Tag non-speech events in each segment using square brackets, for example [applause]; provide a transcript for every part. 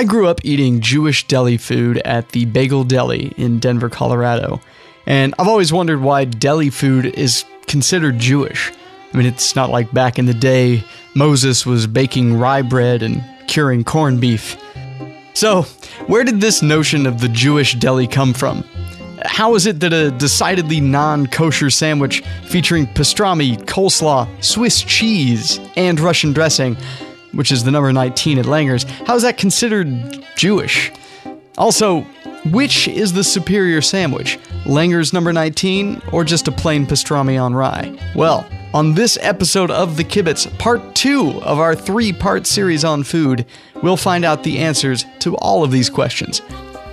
I grew up eating Jewish deli food at the Bagel Deli in Denver, Colorado. And I've always wondered why deli food is considered Jewish. I mean, it's not like back in the day Moses was baking rye bread and curing corned beef. So, where did this notion of the Jewish deli come from? How is it that a decidedly non kosher sandwich featuring pastrami, coleslaw, Swiss cheese, and Russian dressing, which is the number 19 at Langer's, how is that considered Jewish? Also, which is the superior sandwich? Langer's number 19 or just a plain pastrami on rye? Well, on this episode of The Kibitz, part two of our three part series on food, we'll find out the answers to all of these questions.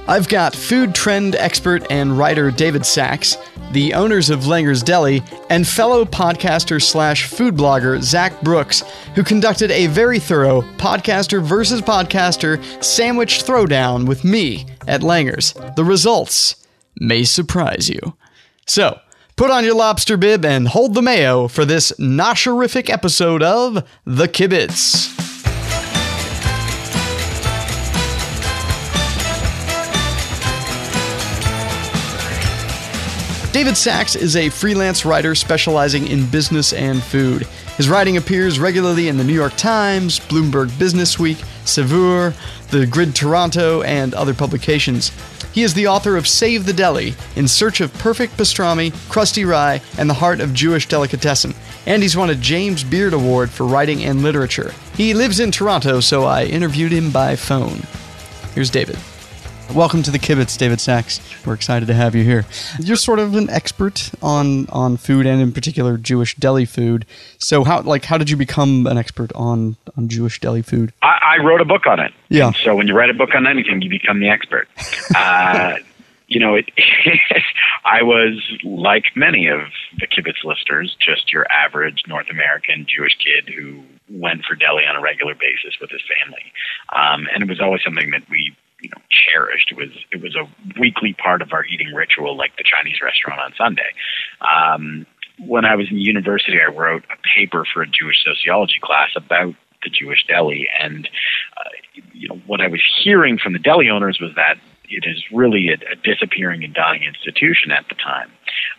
I've got food trend expert and writer David Sax, the owners of Langer's Deli, and fellow podcaster slash food blogger Zach Brooks, who conducted a very thorough podcaster versus podcaster sandwich throwdown with me at Langer's. The results may surprise you. So, put on your lobster bib and hold the mayo for this nosherific episode of The Kibitz. David Sax is a freelance writer specializing in business and food. His writing appears regularly in the New York Times, Bloomberg Businessweek, Saveur, The Grid Toronto, and other publications. He is the author of Save the Deli, In Search of Perfect Pastrami, Crusty Rye, and the Heart of Jewish Delicatessen. And he's won a James Beard Award for writing and literature. He lives in Toronto, so I interviewed him by phone. Here's David. Welcome to the Kibitz, David Sax. We're excited to have you here. You're sort of an expert on on food and in particular Jewish deli food. So how like how did you become an expert on on Jewish deli food? I, I wrote a book on it. Yeah. And so when you write a book on anything, you become the expert. [laughs] Uh, you know, it, [laughs] I was like many of the Kibitz listeners, just your average North American Jewish kid who went for deli on a regular basis with his family, um, and it was always something that we cherished. It was it was a weekly part of our eating ritual, like the Chinese restaurant on Sunday. Um, when I was in university, I wrote a paper for a Jewish sociology class about the Jewish deli, and uh, you know what I was hearing from the deli owners was that it is really a, a disappearing and dying institution at the time.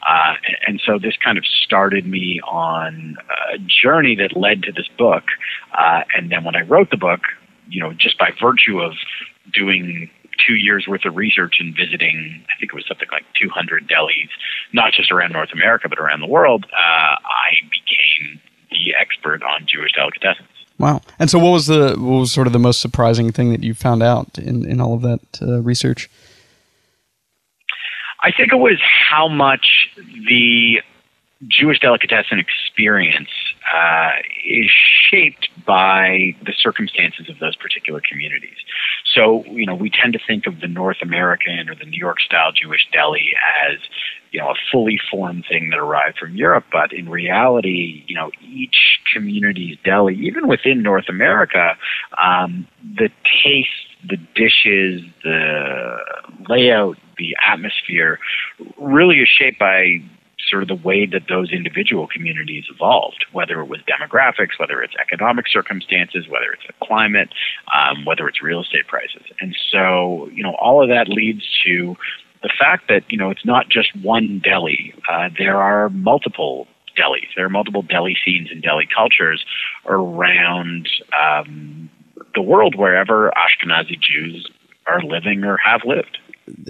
Uh, and, so this kind of started me on a journey that led to this book. Uh, and then when I wrote the book, you know, just by virtue of doing two years worth of research and visiting, I think it was something like 200 delis, not just around North America, but around the world, uh, I became the expert on Jewish delicatessens. Wow. And so what was the what was sort of the most surprising thing that you found out in, in all of that uh, research? I think it was how much the Jewish delicatessen experience uh, is shaped by the circumstances of those particular communities. So, you know, we tend to think of the North American or the New York style Jewish deli as, you know, a fully formed thing that arrived from Europe. But in reality, you know, each community's deli, even within North America, um, the taste, the dishes, the layout, the atmosphere really is shaped by sort of the way that those individual communities evolved, whether it was demographics, whether it's economic circumstances, whether it's the climate, um, whether it's real estate prices. And so, you know, all of that leads to the fact that, you know, it's not just one deli. Uh, there are multiple delis. There are multiple deli scenes and deli cultures around um, the world wherever Ashkenazi Jews are living or have lived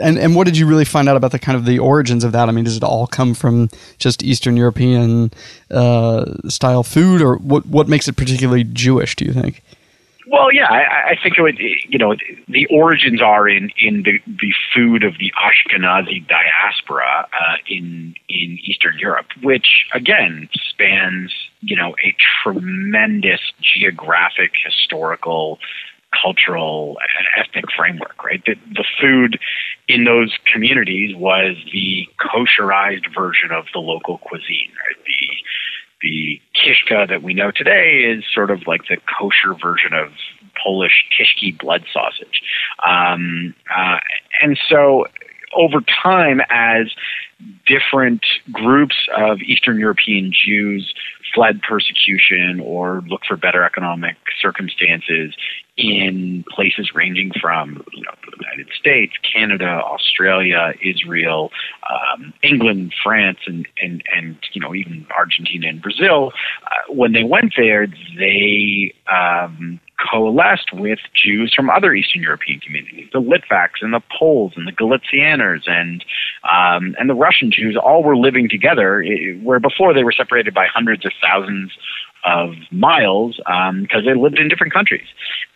and and what did you really find out about the kind of the origins of that? I mean, does it all come from just Eastern European uh, style food, or what what makes it particularly Jewish? Do you think? Well, yeah, I, I think it would. You know, the origins are in in the the food of the Ashkenazi diaspora uh, in in Eastern Europe, which again spans you know a tremendous geographic, historical, cultural and ethnic framework, right? The, the food in those communities was the kosherized version of the local cuisine, right? The the kishka that we know today is sort of like the kosher version of Polish kiszki blood sausage. Um, uh, and so over time, as different groups of Eastern European Jews fled persecution or looked for better economic circumstances in places ranging from you know, the United States, Canada, Australia, Israel, um, England, France, and, and, and you know even Argentina and Brazil. Uh, when they went there, they um, coalesced with Jews from other Eastern European communities, the Litvaks and the Poles and the Galicianers and um, and the Russian Jews all were living together, eh, where before they were separated by hundreds of thousands of miles because um, they lived in different countries.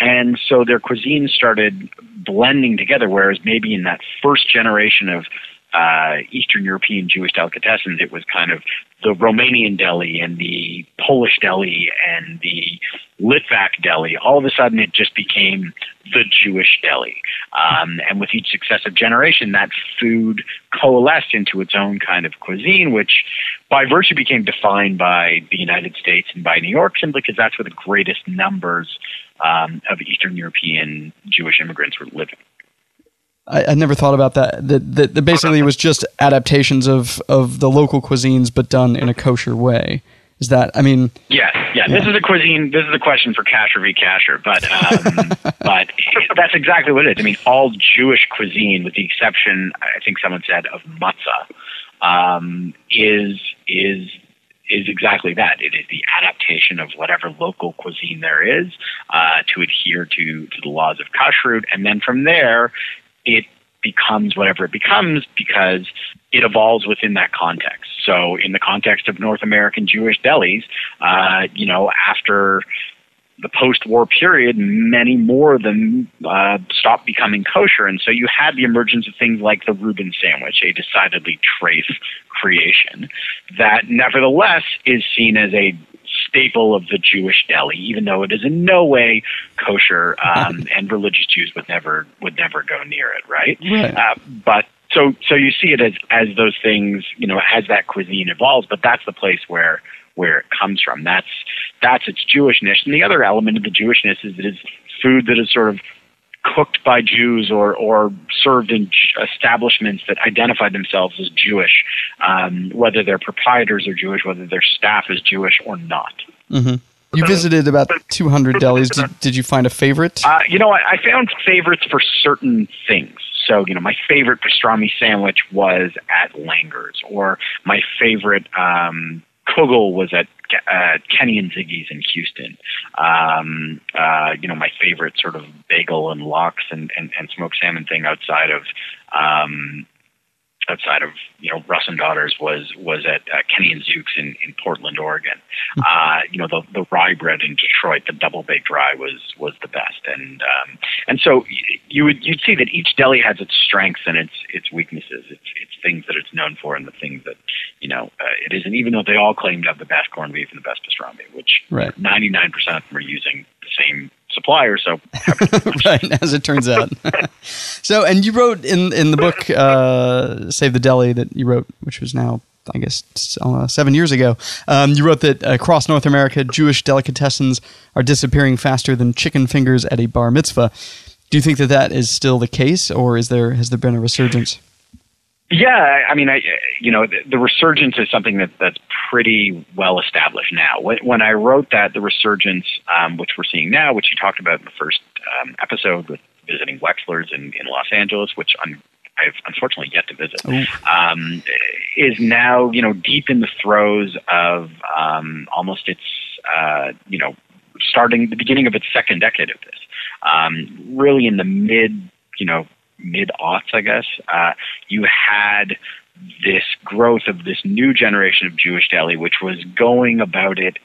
And so their cuisines started blending together, whereas maybe in that first generation of uh, Eastern European Jewish delicatessens, it was kind of the Romanian deli and the Polish deli and the Litvak deli. All of a sudden, it just became the Jewish deli. Um, and with each successive generation, that food coalesced into its own kind of cuisine, which by virtue became defined by the United States and by New York simply because that's where the greatest numbers um, of Eastern European Jewish immigrants were living. I, I never thought about that. That, that, that basically was just adaptations of, of the local cuisines, but done in a kosher way. Is that? I mean, yeah, yeah. This is a cuisine. This is a question for Kasher v. Kasher, but um, [laughs] but that's exactly what it is. I mean, all Jewish cuisine, with the exception, I think someone said of matzah, um, is is is exactly that. It is the adaptation of whatever local cuisine there is uh, to adhere to to the laws of kashrut, and then from there, it becomes whatever it becomes because it evolves within that context. So, in the context of North American Jewish delis, uh, you know, after the post-war period, many more of them uh, stopped becoming kosher, and so you had the emergence of things like the Reuben sandwich, a decidedly trace creation that, nevertheless, is seen as a staple of the Jewish deli, even though it is in no way kosher, um, [laughs] and religious Jews would never would never go near it, right? right. Uh, but so so you see it as as those things, you know, as that cuisine evolves. But that's the place where where it comes from. That's that's its Jewishness, and the other element of the Jewishness is it's food that is sort of cooked by Jews or, or served in establishments that identify themselves as Jewish, um, whether their proprietors are Jewish, whether their staff is Jewish or not. Mm-hmm. You visited about 200 delis. Did, did you find a favorite? Uh, you know, I, I found favorites for certain things. So, you know, my favorite pastrami sandwich was at Langer's, or my favorite um, kugel was at uh, Kenny and Ziggy's in Houston. Um, uh, you know, my favorite sort of bagel and lox and, and, and smoked salmon thing outside of um, outside of you know Russ and Daughters was was at uh, Kenny and Zook's in, in Portland, Oregon. Hmm. Uh, you know the the rye bread in Detroit, the double baked rye was was the best, and um, and so you would you'd see that each deli has its strengths and its its weaknesses. It's it's things that it's known for and the things that you know uh, it isn't. Even though they all claim to have the best corned beef and the best pastrami, which ninety nine percent of them are using the same supplier. So, [laughs] right as it turns out. [laughs] so, and you wrote in in the book uh, "Save the Deli" that you wrote, which was now. I guess uh, seven years ago, um, you wrote that across North America, Jewish delicatessens are disappearing faster than chicken fingers at a bar mitzvah. Do you think that that is still the case, or is there has there been a resurgence? Yeah, I mean, I you know the, the resurgence is something that that's pretty well established now. When, when I wrote that, the resurgence, um, which we're seeing now, which you talked about in the first um, episode with visiting Wexler's in, in Los Angeles, which I'm I've unfortunately yet to visit, um, is now you know deep in the throes of um, almost its uh, you know starting the beginning of its second decade of this. Um, really in the mid you know mid aughts, I guess, uh, you had this growth of this new generation of Jewish deli, which was going about it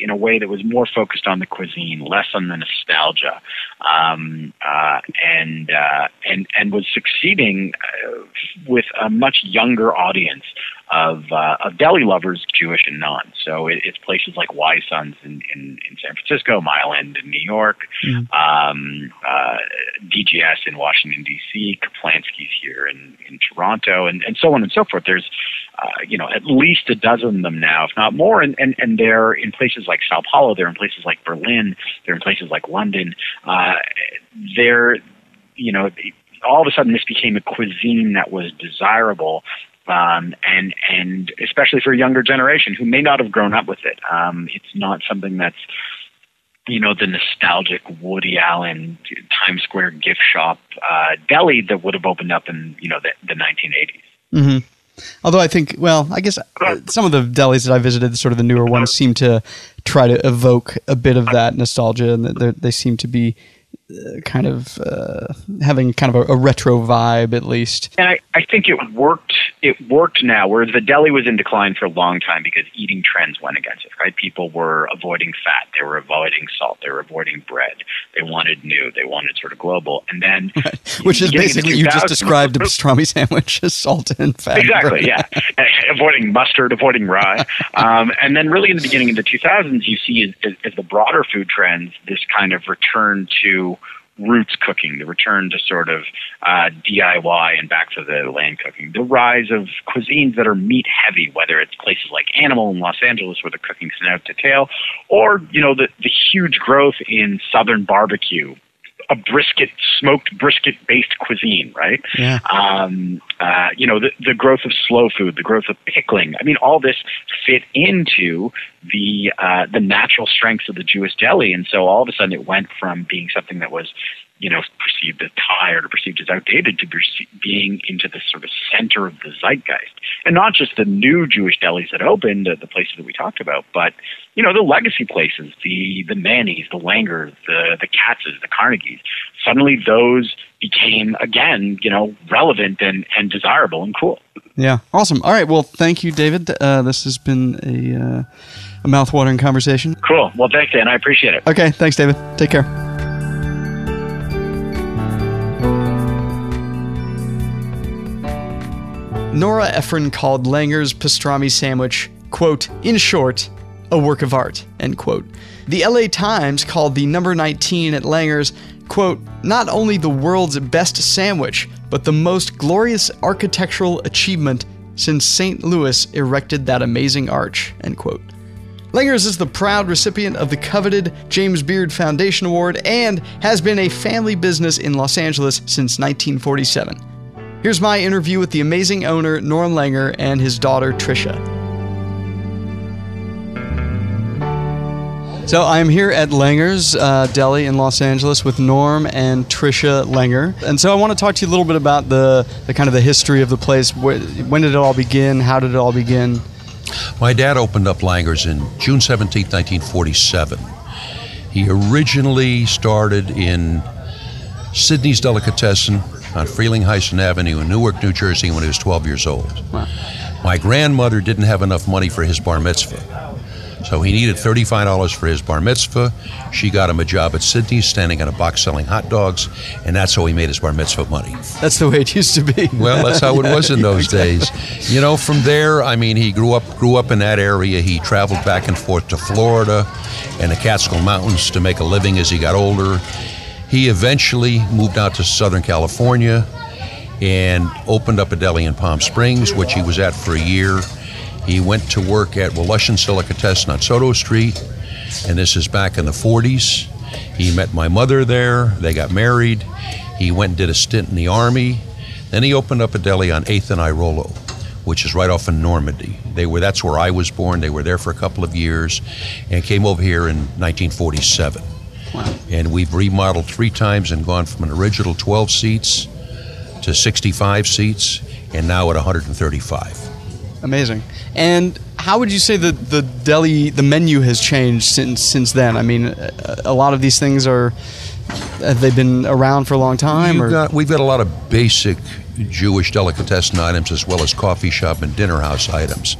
in a way that was more focused on the cuisine, less on the nostalgia, um, uh, and uh, and and was succeeding uh, with a much younger audience of uh, of deli lovers, Jewish and non. So it, it's places like Wise Sons in, in, in San Francisco, Mile End in New York, mm. um, uh, DGS in Washington D.C., Caplansky's here in, in Toronto, and, and so on and so forth. There's uh, you know at least a dozen of them now, if not more, and, and and they're in places like Sao Paulo, they're in places like Berlin, they're in places like London. Uh, they're you know all of a sudden this became a cuisine that was desirable Um, and and especially for a younger generation who may not have grown up with it, um, it's not something that's you know the nostalgic Woody Allen Times Square gift shop uh, deli that would have opened up in you know the, the 1980s. Mm-hmm. Although I think, well, I guess uh, some of the delis that I visited, sort of the newer ones, seem to try to evoke a bit of that nostalgia, and they seem to be kind of uh, having kind of a, a, retro vibe at least. And I, I think it worked. It worked now, whereas the deli was in decline for a long time because eating trends went against it. Right? People were avoiding fat. They were avoiding salt. They were avoiding bread. They wanted new. They wanted sort of global. And then, [laughs] right. which is basically you just described the [laughs] pastrami sandwich as salt and fat. Exactly. yeah. [laughs] avoiding mustard. Avoiding rye. um, and then, really, in the beginning of the 2000s, you see as, as the broader food trends, this kind of return to roots cooking, the return to sort of uh, DIY and back to the land cooking, the rise of cuisines that are meat heavy, whether it's places like Animal in Los Angeles where the cooking's snout to tail, or you know the the huge growth in Southern barbecue a brisket, smoked brisket based cuisine, right? Yeah. Um, uh, you know, the, the growth of slow food, the growth of pickling. I mean, all this fit into the uh, the natural strengths of the Jewish deli, and so all of a sudden it went from being something that was you know, perceived as tired or perceived as outdated to being into the sort of center of the zeitgeist. And not just the new Jewish delis that opened, the places that we talked about, but, you know, the legacy places, the, the Manny's, the Langers, the, the Katz's, the Carnegies. Suddenly those became, again, you know, relevant and, and desirable and cool. Yeah, awesome. All right, well, thank you, David. Uh, this has been a, uh, a mouth-watering conversation. Cool. Well, thanks, Dan. I appreciate it. Okay, thanks, David. Take care. Nora Ephron called Langer's pastrami sandwich, quote, in short, a work of art, end quote. The LA Times called the number 19 at Langer's, quote, not only the world's best sandwich, but the most glorious architectural achievement since St. Louis erected that amazing arch, end quote. Langer's is the proud recipient of the coveted James Beard Foundation Award and has been a family business in Los Angeles since 1947. Here's my interview with the amazing owner, Norm Langer, and his daughter, Tricia. So I'm here at Langer's uh, Deli in Los Angeles with Norm and Tricia Langer, and so I want to talk to you a little bit about the, the kind of the history of the place. When did it all begin? How did it all begin? My dad opened up Langer's in June 17, 1947. He originally started in Sydney's Delicatessen on Frelinghuysen Avenue in Newark, New Jersey when he was 12 years old. Wow. My grandmother didn't have enough money for his bar mitzvah. So he needed $35 for his bar mitzvah. She got him a job at Sydney's, standing on a box selling hot dogs, and that's how he made his bar mitzvah money. That's the way it used to be. Well, that's how it was in [laughs] those days. You know, from there, I mean, he grew up grew up in that area. He traveled back and forth to Florida and the Catskill Mountains to make a living as he got older. He eventually moved out to Southern California and opened up a deli in Palm Springs, which he was at for a year. He went to work at Wolushyn Silicatessen on Soto Street, and this is back in the 40s. He met my mother there. They got married. He went and did a stint in the Army. Then he opened up a deli on 8th and Irolo, which is right off in Normandie. They were that's where I was born. They were there for a couple of years and came over here in 1947. Wow. And we've remodeled three times and gone from an original 12 seats to 65 seats and now at 135. Amazing. And how would you say that the deli, the menu has changed since since then? I mean, a, a lot of these things are have they been around for a long time? Got, we've got a lot of basic Jewish delicatessen items as well as coffee shop and dinner house items.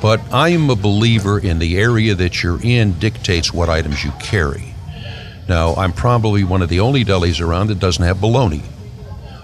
But I am a believer in the area that you're in dictates what items you carry. Now, I'm probably one of the only delis around that doesn't have bologna.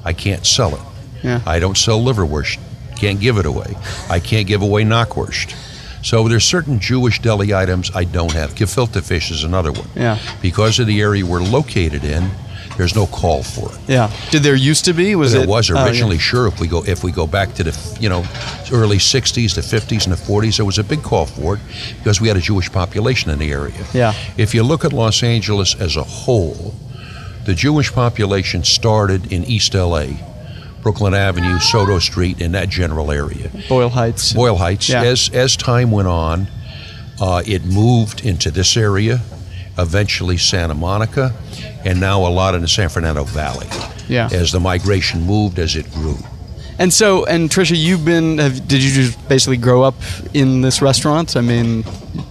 I can't sell it. Yeah. I don't sell liverwurst. Can't give it away. I can't give away knockwurst. So there's certain Jewish deli items I don't have. Gefilte fish is another one. Yeah. Because of the area we're located in, there's no call for it. Yeah. Did there used to be? Was there it? was originally. Oh, yeah. Sure. If we go if we go back to the you know early '60s, the '50s, and the '40s, there was a big call for it because we had a Jewish population in the area. Yeah. If you look at Los Angeles as a whole, the Jewish population started in East LA Brooklyn Avenue, Soto Street, in that general area. Boyle Heights. Boyle Heights. Yeah. As as time went on, uh, it moved into this area, eventually Santa Monica, and now a lot in the San Fernando Valley. Yeah. As the migration moved, as it grew. And so, and Tricia, you've been. Have, did you just basically grow up in this restaurant? I mean,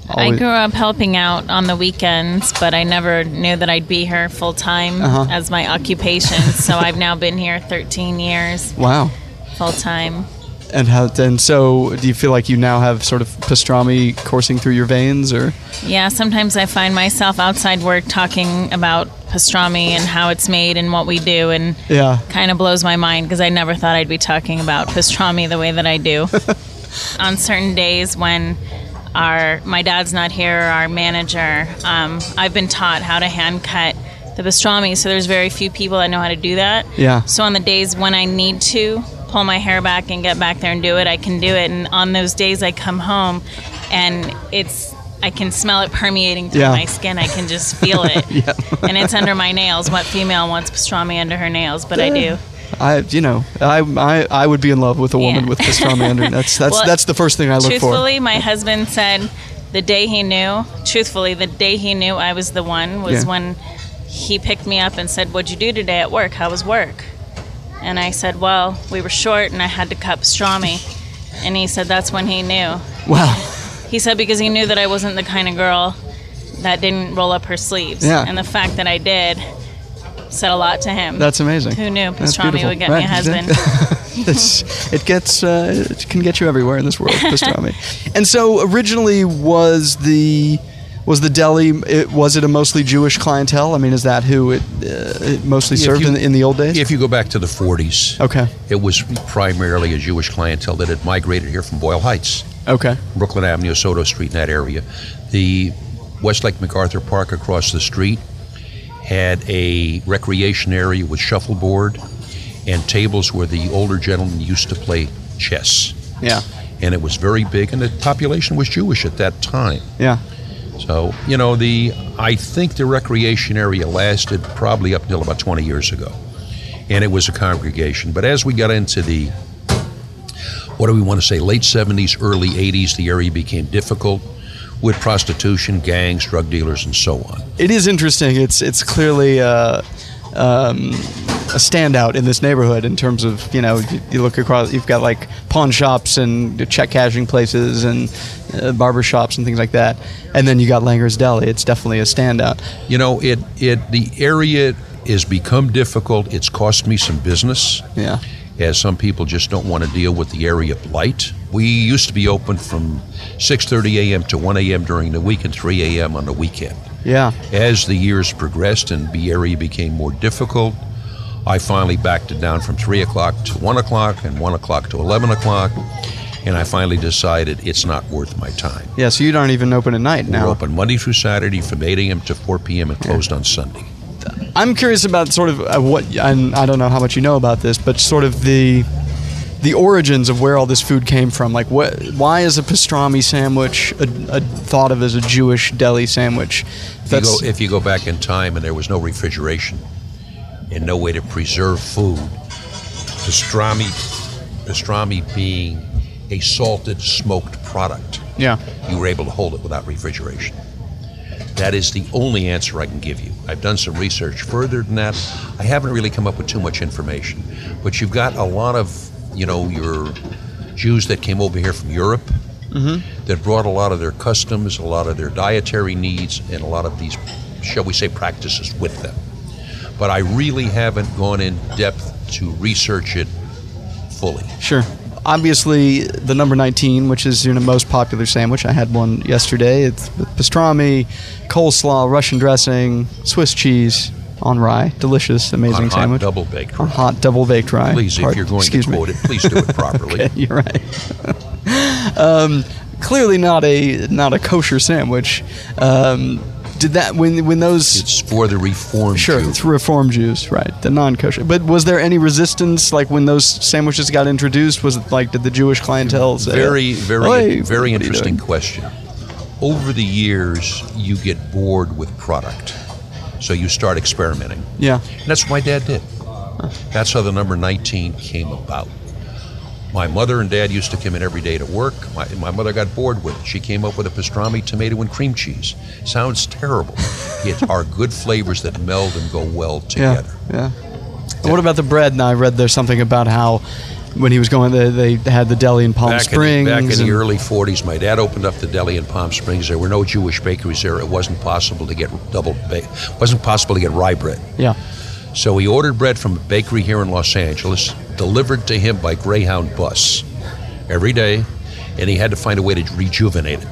I grew up helping out on the weekends, but I never knew that I'd be here full time Uh-huh. as my occupation. so I've now been here 13 years Wow. full time. And how? And so, do you feel like you now have sort of pastrami coursing through your veins, or? Yeah, sometimes I find myself outside work talking about pastrami and how it's made and what we do, and Yeah. kind of blows my mind because I never thought I'd be talking about pastrami the way that I do. [laughs] On certain days when our my dad's not here, or our manager, um, I've been taught how to hand cut the pastrami. So there's very few people that know how to do that. Yeah. So on the days when I need to pull my hair back and get back there and do it, I can do it. And on those days I come home, and it's I can smell it permeating through Yeah. my skin. I can just feel it, [laughs] and it's under my nails. What female wants pastrami under her nails? But I do. I, you know, I, I, I would be in love with a woman Yeah. with pastrami under. [laughs] That's that's Well, that's the first thing I look for. Truthfully, my husband said the day he knew, truthfully, the day he knew I was the one was Yeah. when he picked me up and said, What'd you do today at work? How was work? And I said, Well, we were short and I had to cut pastrami. And he said, That's when he knew. Wow. He said, Because he knew that I wasn't the kind of girl that didn't roll up her sleeves. Yeah. And the fact that I did said a lot to him. That's amazing. Who knew pastrami would get me a husband? [laughs] it gets uh, it can get you everywhere in this world, [laughs] pastrami. and so originally was the was the deli it, was it a mostly Jewish clientele? I mean, is that who it, uh, it mostly served you- in, in the old days? If you go back to the 40s, okay, it was primarily a Jewish clientele that had migrated here from Boyle Heights. okay, Brooklyn Avenue, Soto Street, in that area. The Westlake MacArthur Park across the street had a recreation area with shuffleboard and tables where the older gentlemen used to play chess. yeah, And it was very big, and the population was Jewish at that time. yeah, So, you know, the I think the recreation area lasted probably up until about 20 years ago. And it was a congregation. But as we got into the, what do we want to say, late 70s, early 80s, the area became difficult with prostitution, gangs, drug dealers, and so on. it is interesting. It's it's clearly. Uh, um, a standout in this neighborhood in terms of you know you, you look across you've got like pawn shops and check cashing places and uh, barber shops and things like that and then you got Langer's Deli it's definitely a standout You know, it, it the area has become difficult. It's cost me some business. yeah as some people just don't want to deal with the area of blight. We used to be open from 6:30 a.m. to 1 a.m. during the week and 3 a.m. on the weekend. yeah As the years progressed and the area became more difficult, I finally backed it down from 3 o'clock to 1 o'clock and 1 o'clock to 11 o'clock, and I finally decided it's not worth my time. yeah so you aren't even open at night now. We're open Monday through Saturday from 8 a.m. to 4 p.m. and closed on Sunday. I'm curious about sort of uh, what and I don't know how much you know about this but sort of the the origins of where all this food came from like what why is a pastrami sandwich a, a thought of as a Jewish deli sandwich If you, go, if you go back in time and there was no refrigeration and no way to preserve food, pastrami, pastrami being a salted, smoked product, yeah you were able to hold it without refrigeration. That is the only answer I can give you. I've done some research further than that. I haven't really come up with too much information, but you've got a lot of, you know, your Jews that came over here from Europe mm-hmm. that brought a lot of their customs, a lot of their dietary needs, and a lot of these, shall we say, practices with them. But I really haven't gone in depth to research it fully. Sure. Obviously, the number 19, which is your most popular sandwich. I had one yesterday. It's with pastrami, coleslaw, Russian dressing, Swiss cheese on rye. Delicious, amazing on hot sandwich. double baked. on hot double baked rye. Please, if you're going excuse to me. quote it, please do it properly. [laughs] Okay, you're right. [laughs] um, clearly not a not a kosher sandwich. Um, did that when when those It's for the reformed Sure, Jew. it's Reform Jews, right? The non-kosher. But was there any resistance, like when those sandwiches got introduced? Was it like did the Jewish clientele say, Very, very, "Hey, very interesting question. Over the years, you get bored with product, so you start experimenting. Yeah, And that's what my dad did. That's how the number 19 came about. My mother and dad used to come in every day to work. My, my mother got bored with it. She came up with a pastrami, tomato, and cream cheese. Sounds terrible. It are good flavors that meld and go well [laughs] Yeah, together. yeah. And what about the bread? Now I read there's something about how when he was going, they, they had the deli in Palm Back, Springs. in, back in the early 40s, my dad opened up the deli in Palm Springs. There were no Jewish bakeries there. It wasn't possible to get double, ba- wasn't possible to get rye bread. Yeah, So he ordered bread from a bakery here in Los Angeles, delivered to him by Greyhound bus every day, and he had to find a way to rejuvenate it.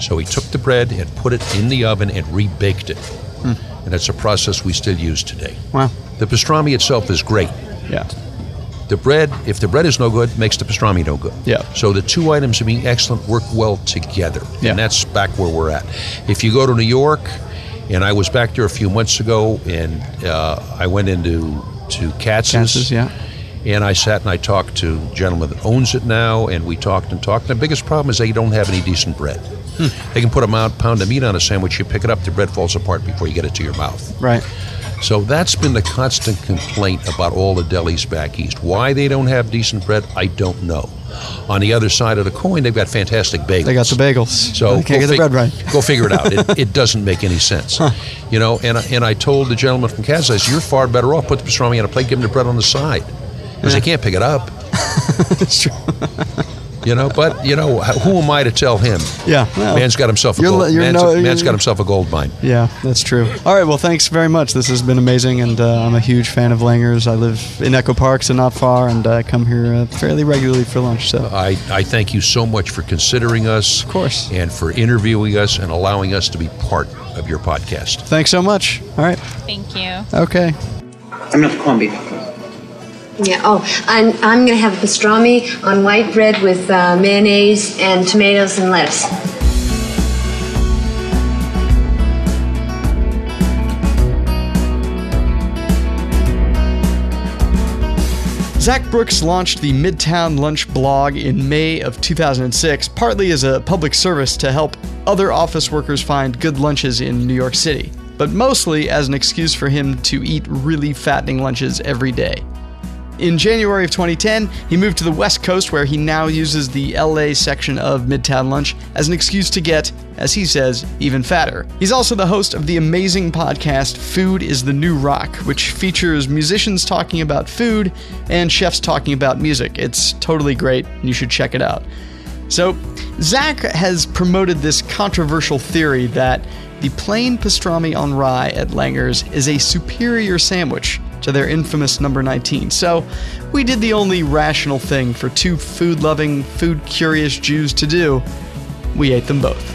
So he took the bread and put it in the oven and rebaked it. Hmm. And that's a process we still use today. wow. The pastrami itself is great. Yeah, The bread, if the bread is no good, makes the pastrami no good. Yeah. So the two items of being excellent work well together. Yeah. And that's back where we're at. If you go to New York, and I was back there a few months ago, and uh, I went into to Katz's. Katz's, yeah. And I sat and I talked to a gentleman that owns it now, and we talked and talked. And the biggest problem is they don't have any decent bread. Hmm. They can put a mount, pound of meat on a sandwich, you pick it up, the bread falls apart before you get it to your mouth. right. So that's been the constant complaint about all the delis back east. Why they don't have decent bread, I don't know. On the other side of the coin, they've got fantastic bagels. They got the bagels. So they can't get the bread right. [laughs] Go figure it out. It, it doesn't make any sense. You know, and, I- and I told the gentleman from Katz's, I said, you're far better off. Put the pastrami on a plate, give them the bread on the side. Because they can't pick it up. [laughs] It's true. [laughs] You know, but, you know, who am I to tell him? Yeah, well, man's got himself a you're gold, li- you're man's, no- man's you're- got himself a gold mine. Yeah, that's true. All right, well, thanks very much. This has been amazing, and uh, I'm a huge fan of Langer's. I live in Echo Park, so not far, and I come here uh, fairly regularly for lunch. So, I, I thank you so much for considering us. Of course. And for interviewing us and allowing us to be part of your podcast. thanks so much. All right, Thank you. okay. I'm not the corned beef. Yeah. Oh, and I'm going to have pastrami on white bread with uh, mayonnaise and tomatoes and lettuce. Zach Brooks launched the Midtown Lunch blog in May of 2006, partly as a public service to help other office workers find good lunches in New York City, but mostly as an excuse for him to eat really fattening lunches every day. In January of 2010, he moved to the West Coast where he now uses the LA section of Midtown Lunch as an excuse to get, as he says, even fatter. He's also the host of the amazing podcast Food is the New Rock, which features musicians talking about food and chefs talking about music. It's totally great, and you should check it out. So, Zach has promoted this controversial theory that the plain pastrami on rye at Langer's is a superior sandwich to their infamous number 19. So, we did the only rational thing for two food loving, food curious Jews to do we ate them both.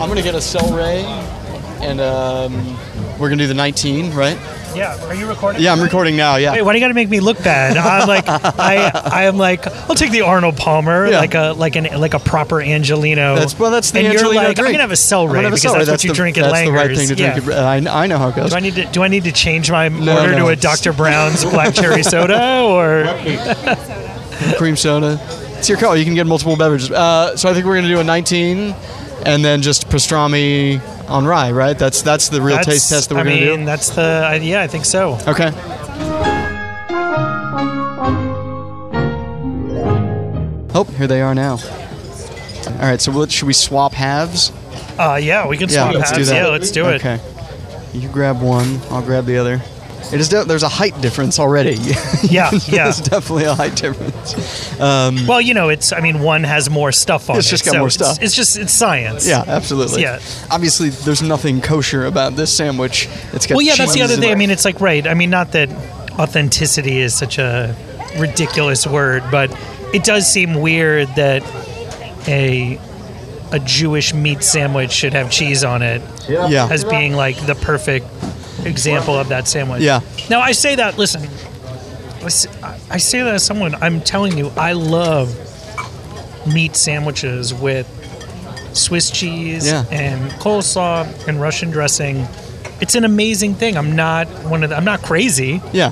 I'm gonna get a Cel-Ray, and um, we're gonna do the 19, right? Yeah, are you recording? Yeah, I'm recording now. Yeah. Wait, why do you got to make me look bad? I'm like, [laughs] I, I am like, I'll take the Arnold Palmer, Yeah. like a, like an, like a proper Angelino. That's well. That's the and Angelino you're like, drink. I'm gonna have a Cel-Ray I'm gonna have a because Cel-Ray. that's, what you the, drink at That's Langer's. the right thing to yeah. drink. at- I, I know how it goes. Do I need to do I need to change my No, order no. to a Dr. Brown's black cherry soda or Cream soda. It's your call. You can get multiple beverages. Uh, so I think we're gonna do a 19, and then just pastrami on rye. Right. That's that's the real that's, taste test that we're I gonna mean, do. that's the yeah, I think so. Okay. Oh, here they are now. All right. So what, should we swap halves? Uh, yeah, we can Yeah, swap halves. Yeah, let's do it. Okay. You grab one. I'll grab the other. It is. De- there's a height difference already. [laughs] Yeah, yeah. [laughs] There's definitely a height difference. Um, Well, you know, it's I mean, one has more stuff on It's it. just got so more it's- stuff. It's, just it's science. Yeah, absolutely. Yeah. Obviously, there's nothing kosher about this sandwich. It's got Well, yeah, that's the other thing. I mean, it's like right. I mean, not that authenticity is such a ridiculous word, but it does seem weird that a a Jewish meat sandwich should have cheese on it yeah, as being like the perfect example of that sandwich. Yeah. Now I say that. Listen, I say that as someone. I'm telling you, I love meat sandwiches with Swiss cheese Yeah. and coleslaw and Russian dressing. It's an amazing thing. I'm not one of the, I'm not crazy, yeah,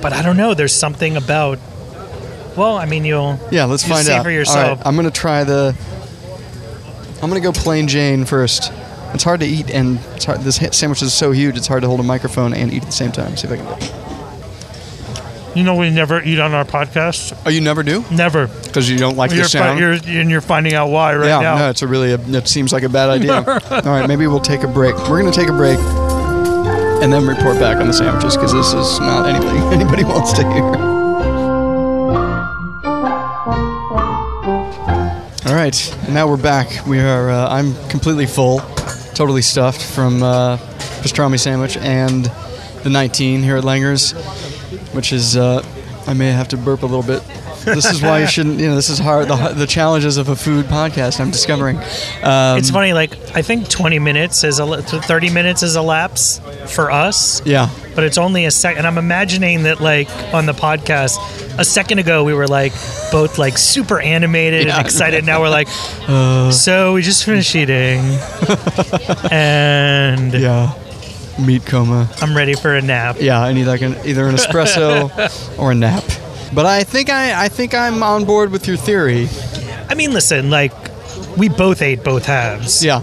but I don't know. There's something about. Well, I mean, you'll yeah. Let's you find see out. for yourself. right, I'm gonna try the I'm gonna go plain Jane first. It's hard to eat, and it's hard, this sandwich is so huge. It's hard to hold a microphone and eat at the same time. See if I can do. it. You know, we never eat on our podcast. Oh, you never do Never. because you don't like You're, the fi- sound. you're and you're finding out why right yeah, now. no, it's a really. It seems like a bad idea. [laughs] All right, maybe we'll take a break. We're gonna take a break, and then report back on the sandwiches because this is not anything [laughs] anybody wants to hear. All right, now we're back. We are. Uh, I'm completely full, totally stuffed from uh, pastrami sandwich and the 19 here at Langer's, which is. Uh, I may have to burp a little bit. This is why you shouldn't. You know, this is hard. The, the challenges of a food podcast. I'm discovering. Um, It's funny, like I think 20 minutes is a 30 minutes is a lapse for us, Yeah. but it's only a second. And I'm imagining that, like on the podcast, a second ago we were like both like super animated Yeah. and excited. Now we're like, [laughs] uh. so we just finished eating, [laughs] and Yeah. Meat coma. I'm ready for a nap. Yeah, I need like an either an espresso [laughs] or a nap. But I think I I think I'm on board with your theory. I mean, listen, like we both ate both halves. Yeah.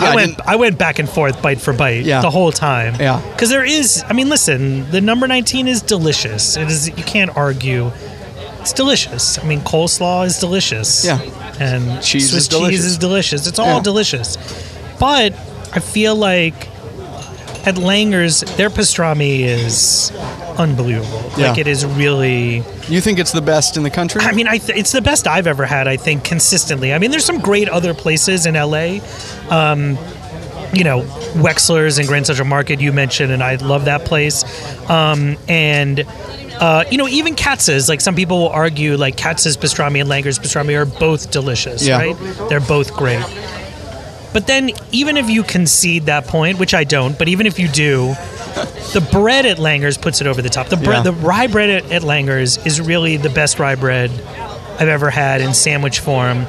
I I went I went back and forth bite for bite Yeah. the whole time. Yeah. Because there is I mean listen, the number 19 is delicious. It is you can't argue. It's delicious. I mean coleslaw is delicious. Yeah. And Cheese Swiss is delicious. cheese is delicious. It's all Yeah. delicious. But I feel like at Langer's their pastrami is unbelievable. Like it is really You think it's the best in the country? I mean, I th- it's the best I've ever had. I think consistently. I mean, there's some great other places in LA. Um, you know, Wexler's and Grand Central Market you mentioned, and I love that place. Um, and uh, you know, even Katz's. Like some people will argue, like Katz's pastrami and Langer's pastrami are both delicious. Yeah. Right? They're both great. But then, even if you concede that point, which I don't, but even if you do, the bread at Langer's puts it over the top. The bread, Yeah. the rye bread at, at Langer's is really the best rye bread I've ever had in sandwich form.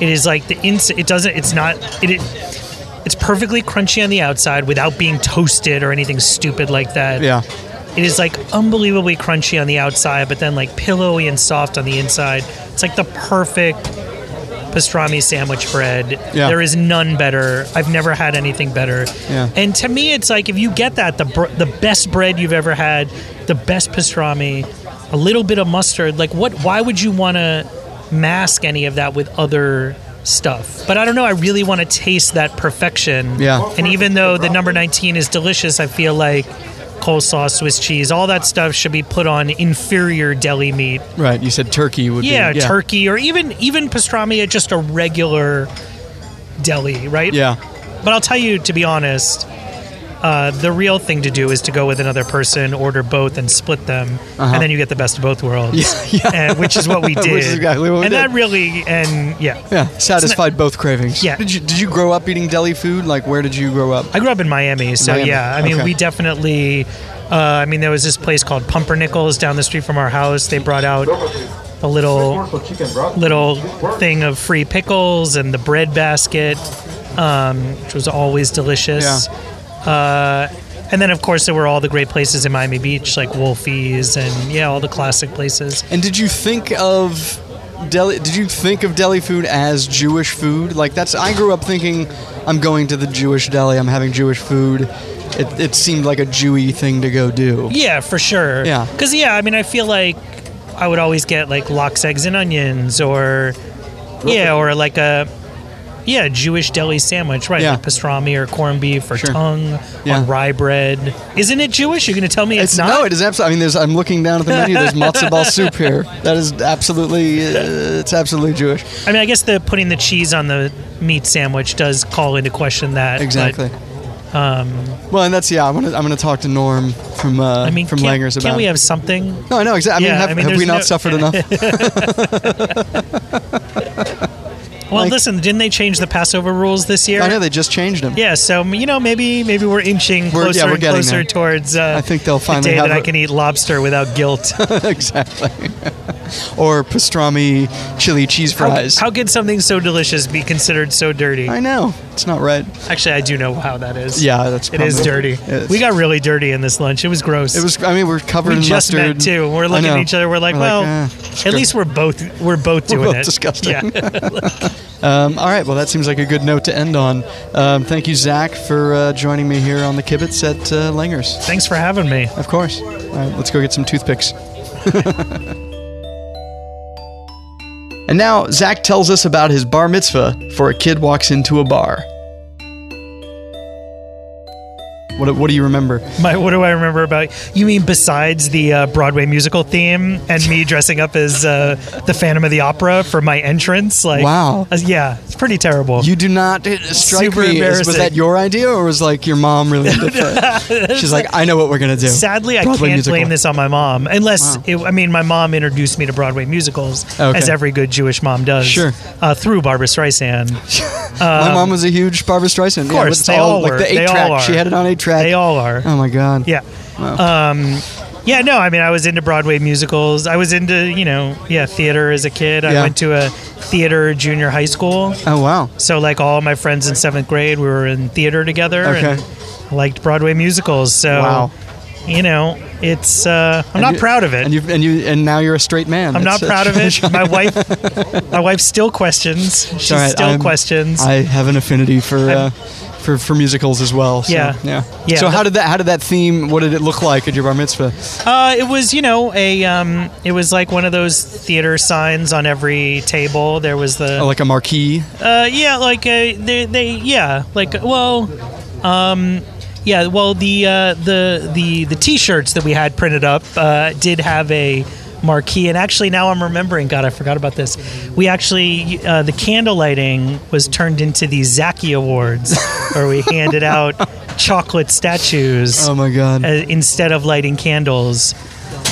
It is like the ins. It doesn't. It's not. It, it. It's perfectly crunchy on the outside without being toasted or anything stupid like that. yeah. It is like unbelievably crunchy on the outside, but then like pillowy and soft on the inside. It's like the perfect pastrami sandwich bread. Yeah. There is none better. I've never had anything better. Yeah. And to me, it's like if you get that, the br- the best bread you've ever had, the best pastrami, a little bit of mustard. Like what? Why would you want to mask any of that with other? Stuff, but I don't know. I really want to taste that perfection. Yeah. And even though the number 19 is delicious, I feel like coleslaw, Swiss cheese, all that stuff should be put on inferior deli meat. Right. You said turkey would Yeah, be. Yeah, turkey or even even pastrami at just a regular deli, right? Yeah. But I'll tell you, to be honest, uh, the real thing to do is to go with another person, order both, and split them, and then you get the best of both worlds. Uh-huh. [laughs] Yeah, yeah. And, which is what we [laughs] Which did. is exactly what we and did. that really, and yeah. Yeah. Satisfied both cravings. Yeah. Did you Did you grow up eating deli food? Like where did you grow up? I grew up in Miami, so Miami, yeah. I mean, okay. we definitely. Uh, I mean, there was this place called Pumpernickel's down the street from our house. They brought out a little little thing of free pickles and the bread basket, um, which was always delicious. Uh, and then, of course, there were all the great places in Miami Beach, like Wolfie's, and yeah, all the classic places. And did you think of deli? Did you think of deli food as Jewish food? Like that's. I grew up thinking, I'm going to the Jewish deli. I'm having Jewish food. It, it seemed like a Jewy thing to go do. Yeah, for sure. Yeah. Because, yeah, I mean, I feel like I would always get like lox, eggs, and onions, or, yeah, or like a, yeah, Jewish deli sandwich, right? Yeah. Like pastrami or corned beef or Sure. tongue Yeah. on rye bread. Isn't it Jewish? You're going to tell me it's, It's, not? no, it is absolutely. I mean, there's. I'm looking down at the menu. There's matzo ball soup here. That is absolutely. Uh, it's absolutely Jewish. I mean, I guess the putting the cheese on the meat sandwich does call into question that. but, Exactly. well, and that's yeah. I'm gonna I'm gonna talk to Norm from uh, I mean, from Langers about. can't we have something? no, I know exactly. I Yeah, mean, have, I mean, have we not no- suffered enough? [laughs] [laughs] Well, Like- listen, didn't they change the Passover rules this year? I know they just changed them. Yeah, so you know, maybe maybe we're inching We're- closer yeah, we're and closer there. towards. Uh, I think they'll finally the day that I a- can eat lobster without guilt. [laughs] exactly. [laughs] or pastrami chili cheese fries. how can something so delicious be considered so dirty? I know it's not right. Actually, I do know how that is. Yeah, that's it is dirty. It's- We got really dirty in this lunch. It was gross. It was. I mean, we're covered We in just mustard. met too. We're looking at each other. We're like, We're well, "Ah, at least we're both we're both We're doing both it. disgusting. Yeah. [laughs] Um, all right, well, that seems like a good note to end on. Um, thank you, Zach, for uh, joining me here on the Kibitz at uh, Langers. Thanks for having me. Of course. All right, let's go get some toothpicks. [laughs] and now, Zach tells us about his bar mitzvah for a kid walks into a bar. What, what do you remember? My, what do I remember about you? Mean besides the uh, Broadway musical theme and me dressing up as uh, the Phantom of the Opera for my entrance? Like, Wow. uh, yeah, it's pretty terrible. You do not uh, strike Super me. as- Was that your idea, or was like your mom really? [laughs] it? She's like, I know what we're gonna do. Sadly, I Broadway can't musical. blame this on my mom, unless Wow. it, I mean, my mom introduced me to Broadway musicals, Okay. as every good Jewish mom does. Sure. uh, through Barbra Streisand. [laughs] My mom was a huge Barbra Streisand. Of course, they all like were. the They eight all track. are. She had it on eight track. They all are. Oh my god. Yeah. Um, yeah, no, I mean, I was into Broadway musicals. I was into, you know, yeah, theater as a kid. I went to a theater junior high school. Oh wow. So, like, all my friends in seventh grade, we were in theater together Okay. and liked Broadway musicals. So, Wow. you know, it's, uh, I'm And not you- proud of it. And you and you and now you're a straight man. I'm not proud of it. [laughs] My wife, my wife still questions. She right, still I'm- questions. I have an affinity for uh, for for musicals as well. So, Yeah. yeah. Yeah, So how did that how did that theme? What did it look like at your bar mitzvah? Uh, it was, you know, a um, it was like one of those theater signs on every table. There was the Oh, like a marquee. Uh, yeah, like uh, they, they, yeah, like well, um, yeah, well, the uh, the the the T-shirts that we had printed up uh, did have a marquee, and actually now I'm remembering. God, I forgot about this. We actually uh, the candle lighting was turned into the Zaki Awards, [laughs] where we handed out chocolate statues Oh my god. uh, instead of lighting candles.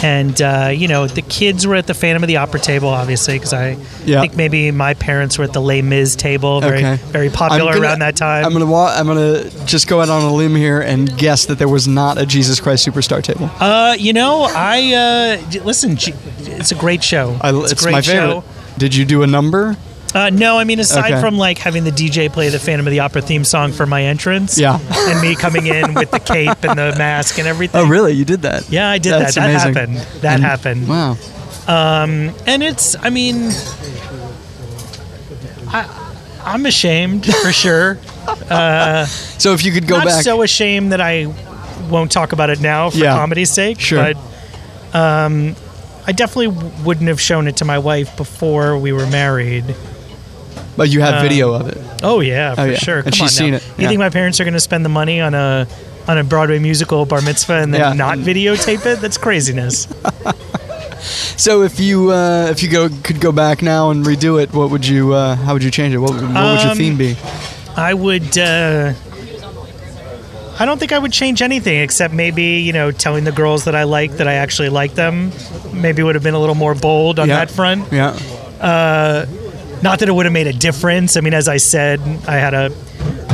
And uh, you know the kids were at the Phantom of the Opera table, obviously, because I Yeah. think maybe my parents were at the Les Mis table, very Okay. very popular gonna- around that time. I'm gonna wa- I'm gonna just go out on a limb here and guess that there was not a Jesus Christ Superstar table. uh, you know, I uh, listen. G- It's a great show. I, it's, it's great my favorite. show. Did you do a number? Uh, no, I mean aside Okay. from like having the DJ play the Phantom of the Opera theme song for my entrance, Yeah. and me coming in with the cape and the mask and everything. Oh, really? You did that? Yeah, I did That's that. That happened. That And- happened. Wow. and it's i mean I, i'm ashamed for sure [laughs] So if you could go not back, so ashamed that i won't talk about it now for Yeah. comedy's sake Sure. but um, i definitely wouldn't have shown it to my wife before we were married but you have video of it. oh yeah for Oh, yeah. sure And she's on seen now. it, you think my parents are going to spend the money on a on a broadway musical bar mitzvah and then Yeah. not videotape it that's craziness [laughs] So if you uh, if you go could go back now and redo it, what would you? Uh, how would you change it? What, what would your Um, theme be? I would. Uh, I don't think I would change anything except maybe you know telling the girls that I like that I actually like them. Maybe would have been a little more bold on Yeah. that front. Yeah. Not that it would have made a difference. I mean, as I said, I had a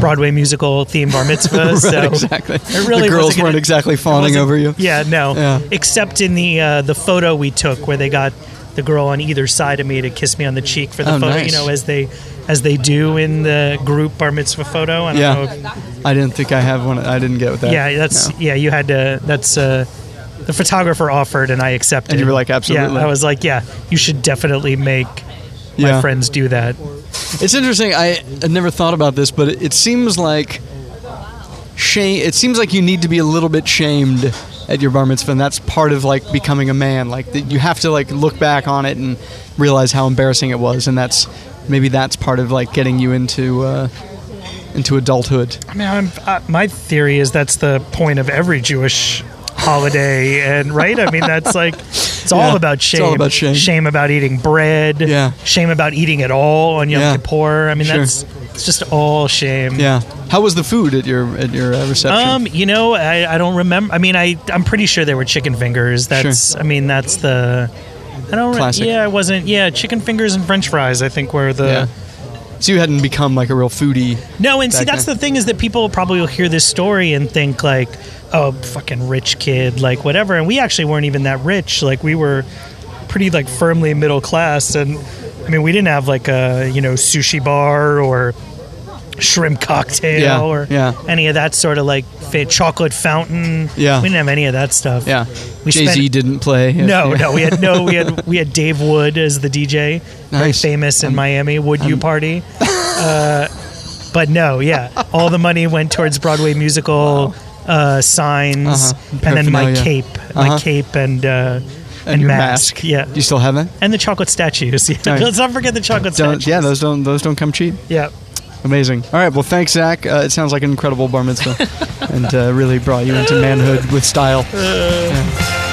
Broadway musical theme bar mitzvah, [laughs] so exactly. it really the girls wasn't gonna- weren't exactly fawning over you. Yeah, no. Yeah. Except in the uh, the photo we took where they got the girl on either side of me to kiss me on the cheek for the Oh, photo. nice. You know, as they as they do in the group bar mitzvah photo. I don't know if Yeah. I didn't think I have one. I didn't get with that. Yeah, that's No. yeah. You had to. That's uh, the photographer offered, and I accepted. And you were like, absolutely. Yeah, I was like, yeah. You should definitely make my friends do that. It's interesting. I had never thought about this, but it, it seems like shame. It seems like you need to be a little bit shamed at your bar mitzvah, and that's part of like becoming a man. Like that you have to like look back on it and realize how embarrassing it was, and that's maybe that's part of like getting you into uh, into adulthood. I mean, I'm, uh, my theory is that's the point of every Jewish holiday, and right. I mean, that's like [laughs] it's all Yeah, about it's shame. all about shame. Shame about eating bread. Yeah. Shame about eating at all on Yom Yeah. Kippur. I mean, Sure. that's it's just all shame. Yeah. How was the food at your at your uh, reception? Um, you know, I, I don't remember. I mean, I I'm pretty sure there were chicken fingers. That's I mean, that's the. I don't. Re- Classic. yeah, I wasn't. Yeah, chicken fingers and French fries. I think were the. yeah. So you hadn't become like a real foodie. No, and see, that's then. the thing is that people probably will hear this story and think like, oh, fucking rich kid, like whatever. And we actually weren't even that rich. Like we were pretty like firmly middle class, and I mean, we didn't have like a you know sushi bar or shrimp cocktail Yeah, or yeah. any of that sort of like chocolate fountain. Yeah. we didn't have any of that stuff. Yeah. we Jay Z didn't play. [laughs] No, no, we had no, [laughs] we had we had Dave Wood as the DJ, very Nice. famous in Miami. Would you party? [laughs] uh, but no, yeah, all the money went towards Broadway musical uh, signs, Uh-huh. and then my cape, my Uh-huh. cape, and uh, and, your mask. mask. Yeah, Do you still have it? and the chocolate statues. Yeah. Right. Let's not forget the chocolate Don't, statues. yeah, those don't those don't come cheap. yeah. Amazing. All right. Well, thanks, Zach. Uh, it sounds like an incredible bar mitzvah, [laughs] and uh, really brought you into manhood with style. Yeah.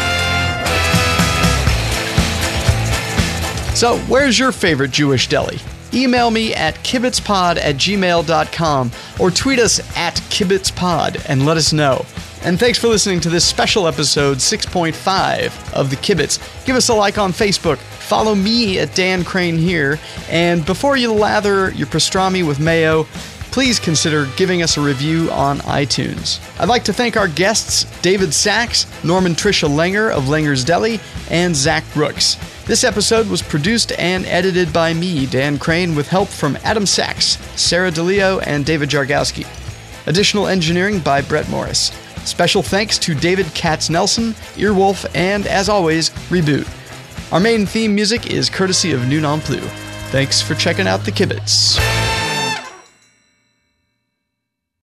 So, where's your favorite Jewish deli? Email me at kibitzpod at gmail.com or tweet us at kibitzpod and let us know. And thanks for listening to this special episode 6.5 of The Kibitz. Give us a like on Facebook. Follow me at Dan Crane here. And before you lather your pastrami with mayo, please consider giving us a review on iTunes. I'd like to thank our guests, David Sax, Norman Tricia Langer of Langer's Deli, and Zach Brooks. This episode was produced and edited by me, Dan Crane, with help from Adam Sachs, Sarah DeLeo, and David Jargowski. Additional engineering by Brett Morris. Special thanks to David Katz Nelson, Earwolf, and as always, Reboot. Our main theme music is courtesy of New Non. Thanks for checking out the Kibitz.